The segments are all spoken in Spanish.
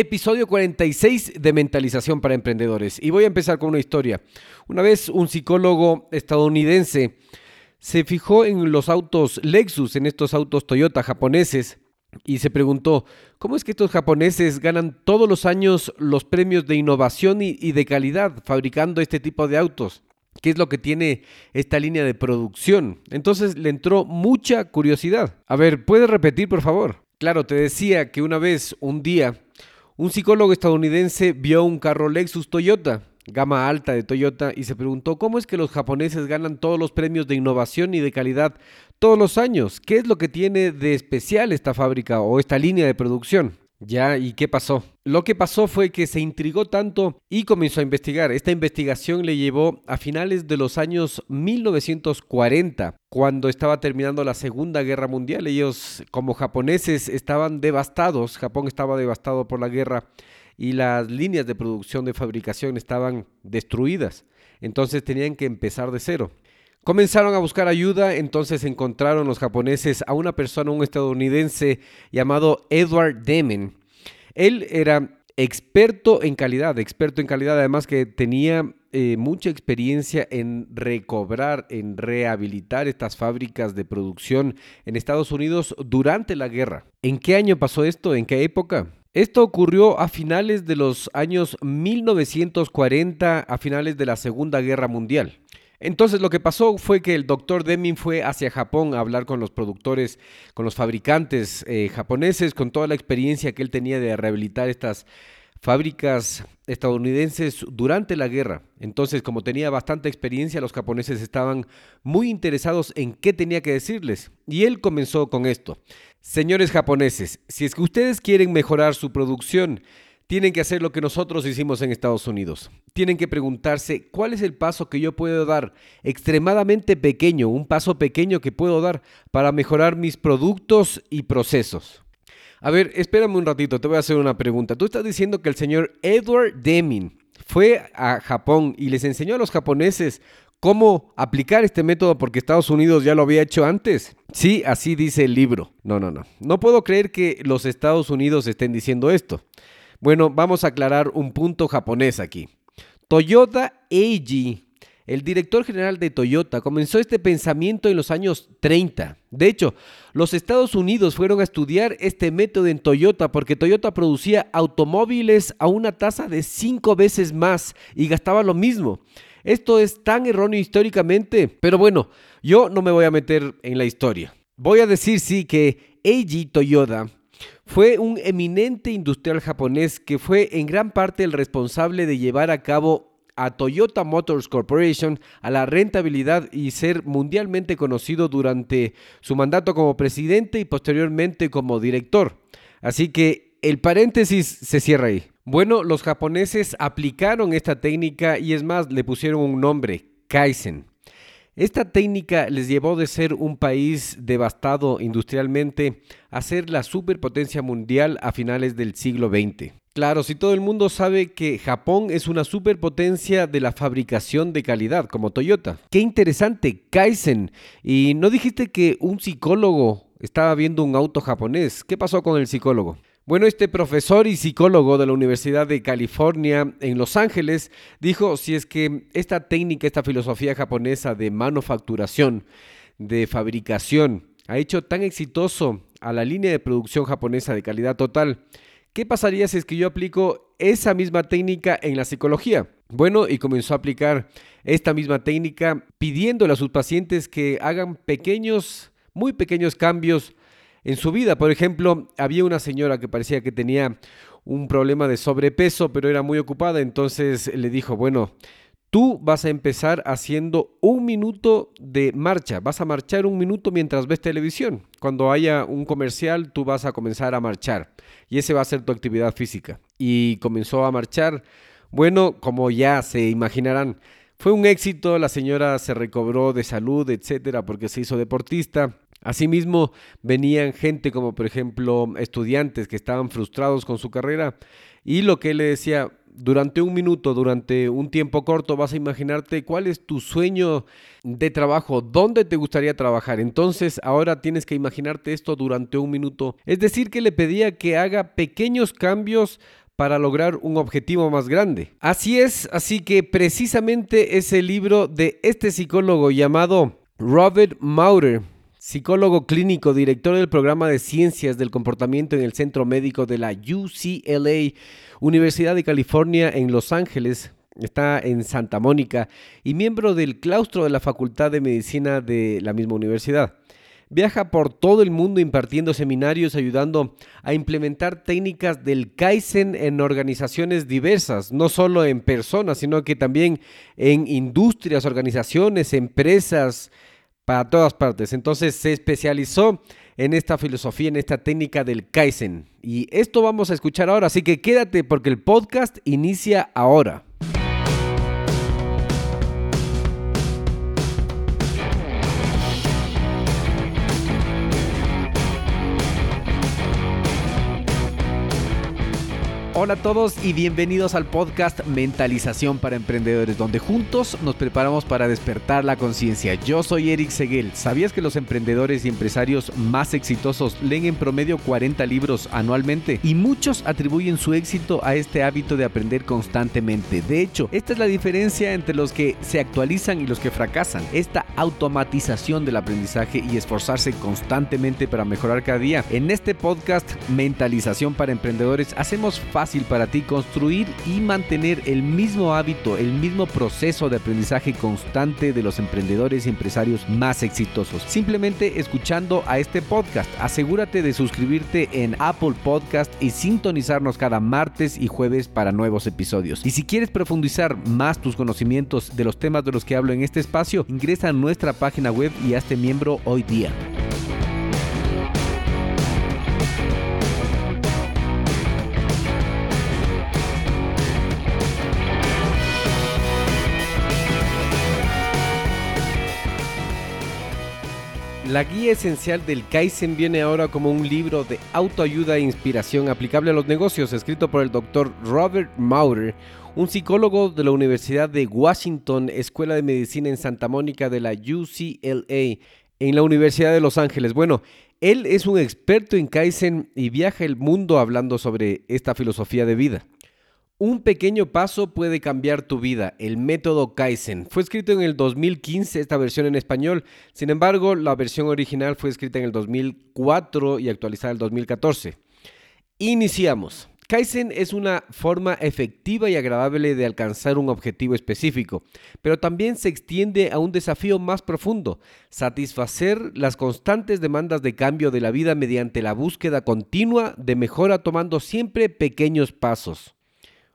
Episodio 46 de Mentalización para Emprendedores. Y voy a empezar con una historia. Una vez un psicólogo estadounidense se fijó en los autos Lexus, en estos autos Toyota japoneses, y se preguntó, ¿cómo es que estos japoneses ganan todos los años los premios de innovación y, de calidad fabricando este tipo de autos? ¿Qué es lo que tiene esta línea de producción? Entonces le entró mucha curiosidad. A ver, ¿puedes repetir, por favor? Claro, te decía que una vez, un día, un psicólogo estadounidense vio un carro Lexus Toyota, gama alta de Toyota, y se preguntó cómo es que los japoneses ganan todos los premios de innovación y de calidad todos los años. ¿Qué es lo que tiene de especial esta fábrica o esta línea de producción? Ya, ¿y qué pasó? Lo que pasó fue que se intrigó tanto y comenzó a investigar. Esta investigación le llevó a finales de los años 1940, cuando estaba terminando la Segunda Guerra Mundial. Ellos, como japoneses, estaban devastados. Japón estaba devastado por la guerra y las líneas de producción de fabricación estaban destruidas. Entonces tenían que empezar de cero. Comenzaron a buscar ayuda, entonces encontraron los japoneses a una persona, un estadounidense llamado Edward Deming. Él era experto en calidad, experto en calidad, además que tenía eh, mucha experiencia en recobrar, en rehabilitar estas fábricas de producción en Estados Unidos durante la guerra. ¿En qué año pasó esto? ¿En qué época? Esto ocurrió a finales de los años 1940, a finales de la Segunda Guerra Mundial. Entonces lo que pasó fue que el doctor Deming fue hacia Japón a hablar con los productores, con los fabricantes eh, japoneses, con toda la experiencia que él tenía de rehabilitar estas fábricas estadounidenses durante la guerra. Entonces, como tenía bastante experiencia, los japoneses estaban muy interesados en qué tenía que decirles. Y él comenzó con esto. Señores japoneses, si es que ustedes quieren mejorar su producción, tienen que hacer lo que nosotros hicimos en Estados Unidos. Tienen que preguntarse cuál es el paso que yo puedo dar, extremadamente pequeño, un paso pequeño que puedo dar para mejorar mis productos y procesos. A ver, espérame un ratito, te voy a hacer una pregunta. Tú estás diciendo que el señor Edward Deming fue a Japón y les enseñó a los japoneses cómo aplicar este método porque Estados Unidos ya lo había hecho antes. Sí, así dice el libro. No, no, no. No puedo creer que los Estados Unidos estén diciendo esto. Bueno, vamos a aclarar un punto japonés aquí. Toyota Eiji, el director general de Toyota, comenzó este pensamiento en los años 30. De hecho, los Estados Unidos fueron a estudiar este método en Toyota porque Toyota producía automóviles a una tasa de cinco veces más y gastaba lo mismo. Esto es tan erróneo históricamente, pero bueno, yo no me voy a meter en la historia. Voy a decir sí que Eiji Toyota fue un eminente industrial japonés que fue en gran parte el responsable de llevar a cabo a Toyota Motors Corporation a la rentabilidad y ser mundialmente conocido durante su mandato como presidente y posteriormente como director. Así que el paréntesis se cierra ahí. Bueno, los japoneses aplicaron esta técnica y es más, le pusieron un nombre, Kaizen. Esta técnica les llevó de ser un país devastado industrialmente a ser la superpotencia mundial a finales del siglo XX. Claro, si todo el mundo sabe que Japón es una superpotencia de la fabricación de calidad, como Toyota. Qué interesante, Kaizen. Y no dijiste que un psicólogo estaba viendo un auto japonés. ¿Qué pasó con el psicólogo? Bueno, este profesor y psicólogo de la Universidad de California en Los Ángeles dijo, si es que esta técnica, esta filosofía japonesa de manufacturación, de fabricación, ha hecho tan exitoso a la línea de producción japonesa de calidad total, ¿qué pasaría si es que yo aplico esa misma técnica en la psicología? Bueno, y comenzó a aplicar esta misma técnica pidiéndole a sus pacientes que hagan pequeños, muy pequeños cambios en su vida. Por ejemplo, había una señora que parecía que tenía un problema de sobrepeso, pero era muy ocupada, entonces le dijo, bueno, tú vas a empezar haciendo un minuto de marcha, vas a marchar un minuto mientras ves televisión. Cuando haya un comercial, tú vas a comenzar a marchar y ese va a ser tu actividad física. Y comenzó a marchar. Bueno, como ya se imaginarán, fue un éxito, la señora se recobró de salud, etcétera, porque se hizo deportista. Asimismo, venían gente como por ejemplo estudiantes que estaban frustrados con su carrera y lo que él le decía, durante un minuto, durante un tiempo corto, vas a imaginarte cuál es tu sueño de trabajo, dónde te gustaría trabajar. Entonces ahora tienes que imaginarte esto durante un minuto. Es decir, que le pedía que haga pequeños cambios para lograr un objetivo más grande. Así es, así que precisamente es el libro de este psicólogo llamado Robert Maurer, psicólogo clínico, director del programa de ciencias del comportamiento en el Centro Médico de la UCLA, Universidad de California en Los Ángeles, está en Santa Mónica y miembro del claustro de la Facultad de Medicina de la misma universidad. Viaja por todo el mundo impartiendo seminarios, ayudando a implementar técnicas del Kaizen en organizaciones diversas, no solo en personas, sino que también en industrias, organizaciones, empresas, para todas partes. Entonces se especializó en esta filosofía, en esta técnica del Kaizen. Y esto vamos a escuchar ahora, así que quédate porque el podcast inicia ahora. Hola a todos y bienvenidos al podcast Mentalización para Emprendedores, donde juntos nos preparamos para despertar la conciencia. Yo soy Eric Seguel. ¿Sabías que los emprendedores y empresarios más exitosos leen en promedio 40 libros anualmente? Y muchos atribuyen su éxito a este hábito de aprender constantemente. De hecho, esta es la diferencia entre los que se actualizan y los que fracasan. Esta automatización del aprendizaje y esforzarse constantemente para mejorar cada día. En este podcast Mentalización para Emprendedores hacemos fácil para ti construir y mantener el mismo hábito, el mismo proceso de aprendizaje constante de los emprendedores y empresarios más exitosos. Simplemente escuchando a este podcast, asegúrate de suscribirte en Apple Podcast y sintonizarnos cada martes y jueves para nuevos episodios. Y si quieres profundizar más tus conocimientos de los temas de los que hablo en este espacio, ingresa a nuestra página web y hazte miembro hoy día. La guía esencial del Kaizen viene ahora como un libro de autoayuda e inspiración aplicable a los negocios, escrito por el doctor Robert Maurer, un psicólogo de la Universidad de Washington, Escuela de Medicina en Santa Mónica de la UCLA, en la Universidad de Los Ángeles. Bueno, él es un experto en Kaizen y viaja el mundo hablando sobre esta filosofía de vida. Un pequeño paso puede cambiar tu vida, el método Kaizen. Fue escrito en el 2015 esta versión en español, sin embargo la versión original fue escrita en el 2004 y actualizada en el 2014. Iniciamos. Kaizen es una forma efectiva y agradable de alcanzar un objetivo específico, pero también se extiende a un desafío más profundo, satisfacer las constantes demandas de cambio de la vida mediante la búsqueda continua de mejora tomando siempre pequeños pasos.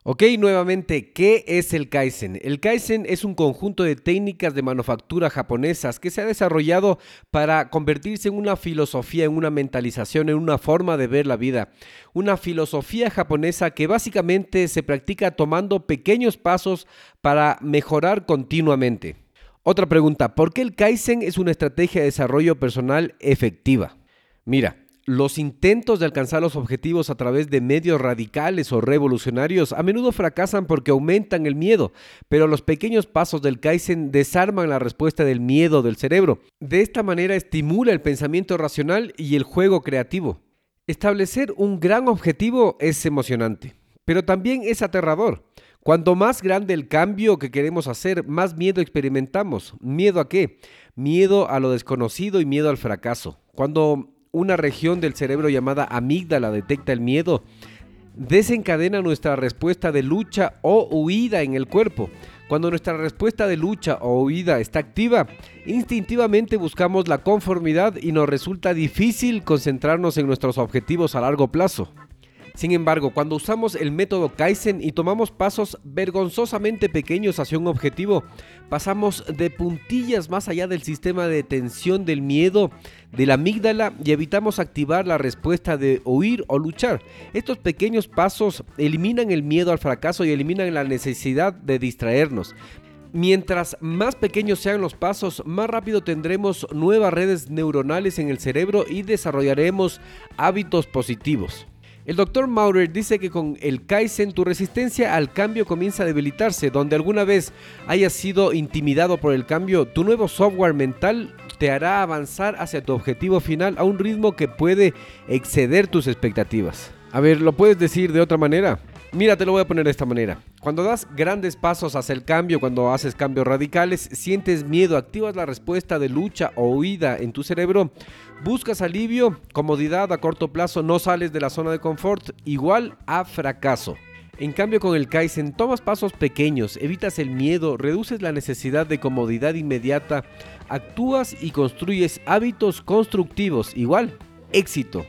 Ok, nuevamente, ¿qué es el Kaizen? El Kaizen es un conjunto de técnicas de manufactura japonesas que se ha desarrollado para convertirse en una filosofía, en una mentalización, en una forma de ver la vida. Una filosofía japonesa que básicamente se practica tomando pequeños pasos para mejorar continuamente. Otra pregunta, ¿por qué el Kaizen es una estrategia de desarrollo personal efectiva? Mira, los intentos de alcanzar los objetivos a través de medios radicales o revolucionarios a menudo fracasan porque aumentan el miedo, pero los pequeños pasos del Kaizen desarman la respuesta del miedo del cerebro. De esta manera estimula el pensamiento racional y el juego creativo. Establecer un gran objetivo es emocionante, pero también es aterrador. Cuanto más grande el cambio que queremos hacer, más miedo experimentamos. ¿Miedo a qué? Miedo a lo desconocido y miedo al fracaso. Cuando una región del cerebro llamada amígdala detecta el miedo, desencadena nuestra respuesta de lucha o huida en el cuerpo. Cuando nuestra respuesta de lucha o huida está activa, instintivamente buscamos la conformidad y nos resulta difícil concentrarnos en nuestros objetivos a largo plazo. Sin embargo, cuando usamos el método Kaizen y tomamos pasos vergonzosamente pequeños hacia un objetivo, pasamos de puntillas más allá del sistema de tensión del miedo de la amígdala y evitamos activar la respuesta de huir o luchar. Estos pequeños pasos eliminan el miedo al fracaso y eliminan la necesidad de distraernos. Mientras más pequeños sean los pasos, más rápido tendremos nuevas redes neuronales en el cerebro y desarrollaremos hábitos positivos. El doctor Maurer dice que con el Kaizen tu resistencia al cambio comienza a debilitarse. Donde alguna vez hayas sido intimidado por el cambio, tu nuevo software mental te hará avanzar hacia tu objetivo final a un ritmo que puede exceder tus expectativas. A ver, ¿lo puedes decir de otra manera? Mira, te lo voy a poner de esta manera. Cuando das grandes pasos hacia el cambio, cuando haces cambios radicales, sientes miedo, activas la respuesta de lucha o huida en tu cerebro, buscas alivio, comodidad a corto plazo, no sales de la zona de confort, igual a fracaso. En cambio con el Kaizen tomas pasos pequeños, evitas el miedo, reduces la necesidad de comodidad inmediata, actúas y construyes hábitos constructivos, igual, éxito.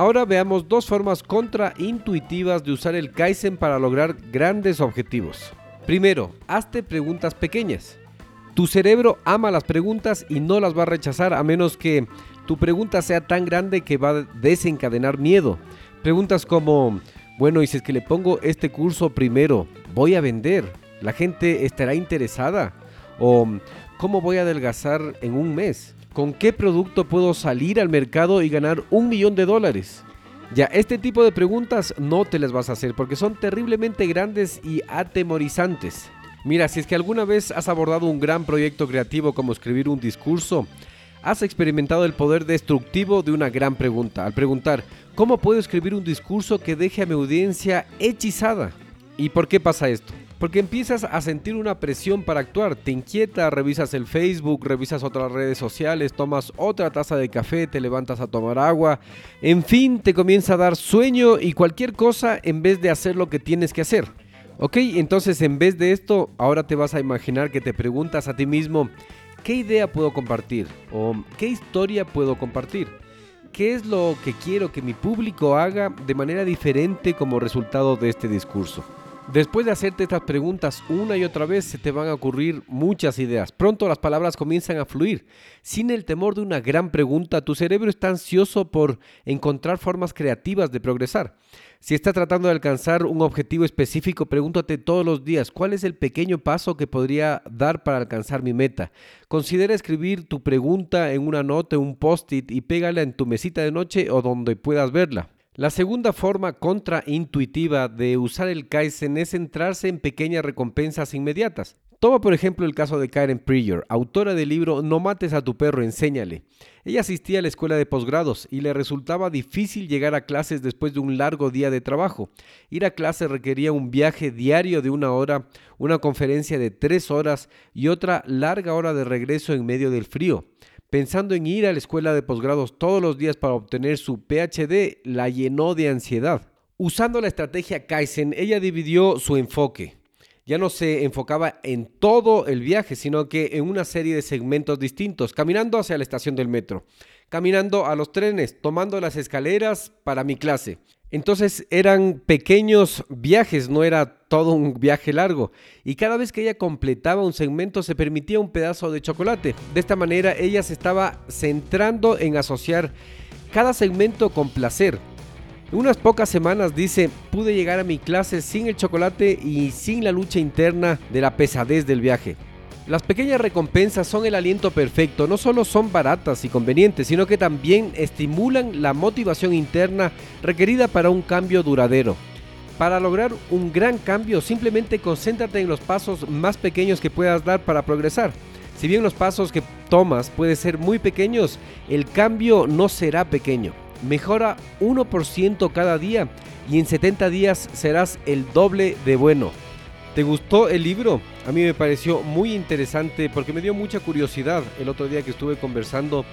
Ahora veamos dos formas contraintuitivas de usar el Kaizen para lograr grandes objetivos. Primero, hazte preguntas pequeñas. Tu cerebro ama las preguntas y no las va a rechazar a menos que tu pregunta sea tan grande que va a desencadenar miedo. Preguntas como, bueno, y si es que le pongo este curso primero, ¿voy a vender? ¿La gente estará interesada? ¿O cómo voy a adelgazar en un mes? ¿Con qué producto puedo salir al mercado y ganar un millón de dólares? Ya, este tipo de preguntas no te las vas a hacer porque son terriblemente grandes y atemorizantes. Mira, si es que alguna vez has abordado un gran proyecto creativo como escribir un discurso, has experimentado el poder destructivo de una gran pregunta. Al preguntar, ¿cómo puedo escribir un discurso que deje a mi audiencia hechizada? ¿Y por qué pasa esto? Porque empiezas a sentir una presión para actuar, te inquieta, revisas el Facebook, revisas otras redes sociales, tomas otra taza de café, te levantas a tomar agua, en fin, te comienza a dar sueño y cualquier cosa en vez de hacer lo que tienes que hacer. Ok, entonces en vez de esto, ahora te vas a imaginar que te preguntas a ti mismo, ¿qué idea puedo compartir? ¿O qué historia puedo compartir? ¿Qué es lo que quiero que mi público haga de manera diferente como resultado de este discurso? Después de hacerte estas preguntas una y otra vez, se te van a ocurrir muchas ideas. Pronto las palabras comienzan a fluir. Sin el temor de una gran pregunta, tu cerebro está ansioso por encontrar formas creativas de progresar. Si estás tratando de alcanzar un objetivo específico, pregúntate todos los días, ¿cuál es el pequeño paso que podría dar para alcanzar mi meta? Considera escribir tu pregunta en una nota, un post-it y pégala en tu mesita de noche o donde puedas verla. La segunda forma contraintuitiva de usar el Kaizen es centrarse en pequeñas recompensas inmediatas. Toma por ejemplo el caso de Karen Prior, autora del libro No mates a tu perro, enséñale. Ella asistía a la escuela de posgrados y le resultaba difícil llegar a clases después de un largo día de trabajo. Ir a clase requería un viaje diario de una hora, una conferencia de tres horas y otra larga hora de regreso en medio del frío. Pensando en ir a la escuela de posgrados todos los días para obtener su PhD, la llenó de ansiedad. Usando la estrategia Kaizen, ella dividió su enfoque. Ya no se enfocaba en todo el viaje, sino que en una serie de segmentos distintos, caminando hacia la estación del metro, caminando a los trenes, tomando las escaleras para mi clase, entonces eran pequeños viajes, no era todo un viaje largo. Y cada vez que ella completaba un segmento se permitía un pedazo de chocolate. De esta manera ella se estaba centrando en asociar cada segmento con placer. En unas pocas semanas dice, pude llegar a mi clase sin el chocolate y sin la lucha interna de la pesadez del viaje. Las pequeñas recompensas son el aliento perfecto, no solo son baratas y convenientes, sino que también estimulan la motivación interna requerida para un cambio duradero. Para lograr un gran cambio, simplemente concéntrate en los pasos más pequeños que puedas dar para progresar. Si bien los pasos que tomas pueden ser muy pequeños, el cambio no será pequeño. Mejora 1% cada día y en 70 días serás el doble de bueno. ¿Te gustó el libro? A mí me pareció muy interesante porque me dio mucha curiosidad el otro día que estuve conversando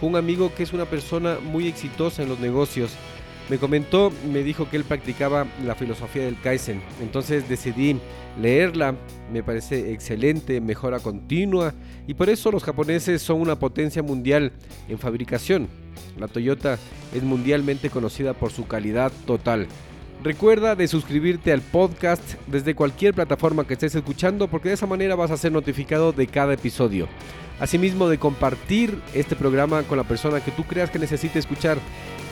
con un amigo que es una persona muy exitosa en los negocios. Me comentó, me dijo que él practicaba la filosofía del Kaizen. Entonces decidí leerla, me parece excelente, mejora continua y por eso los japoneses son una potencia mundial en fabricación. La Toyota es mundialmente conocida por su calidad total. Recuerda de suscribirte al podcast desde cualquier plataforma que estés escuchando porque de esa manera vas a ser notificado de cada episodio. Asimismo de compartir este programa con la persona que tú creas que necesite escuchar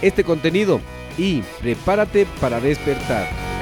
este contenido y prepárate para despertar.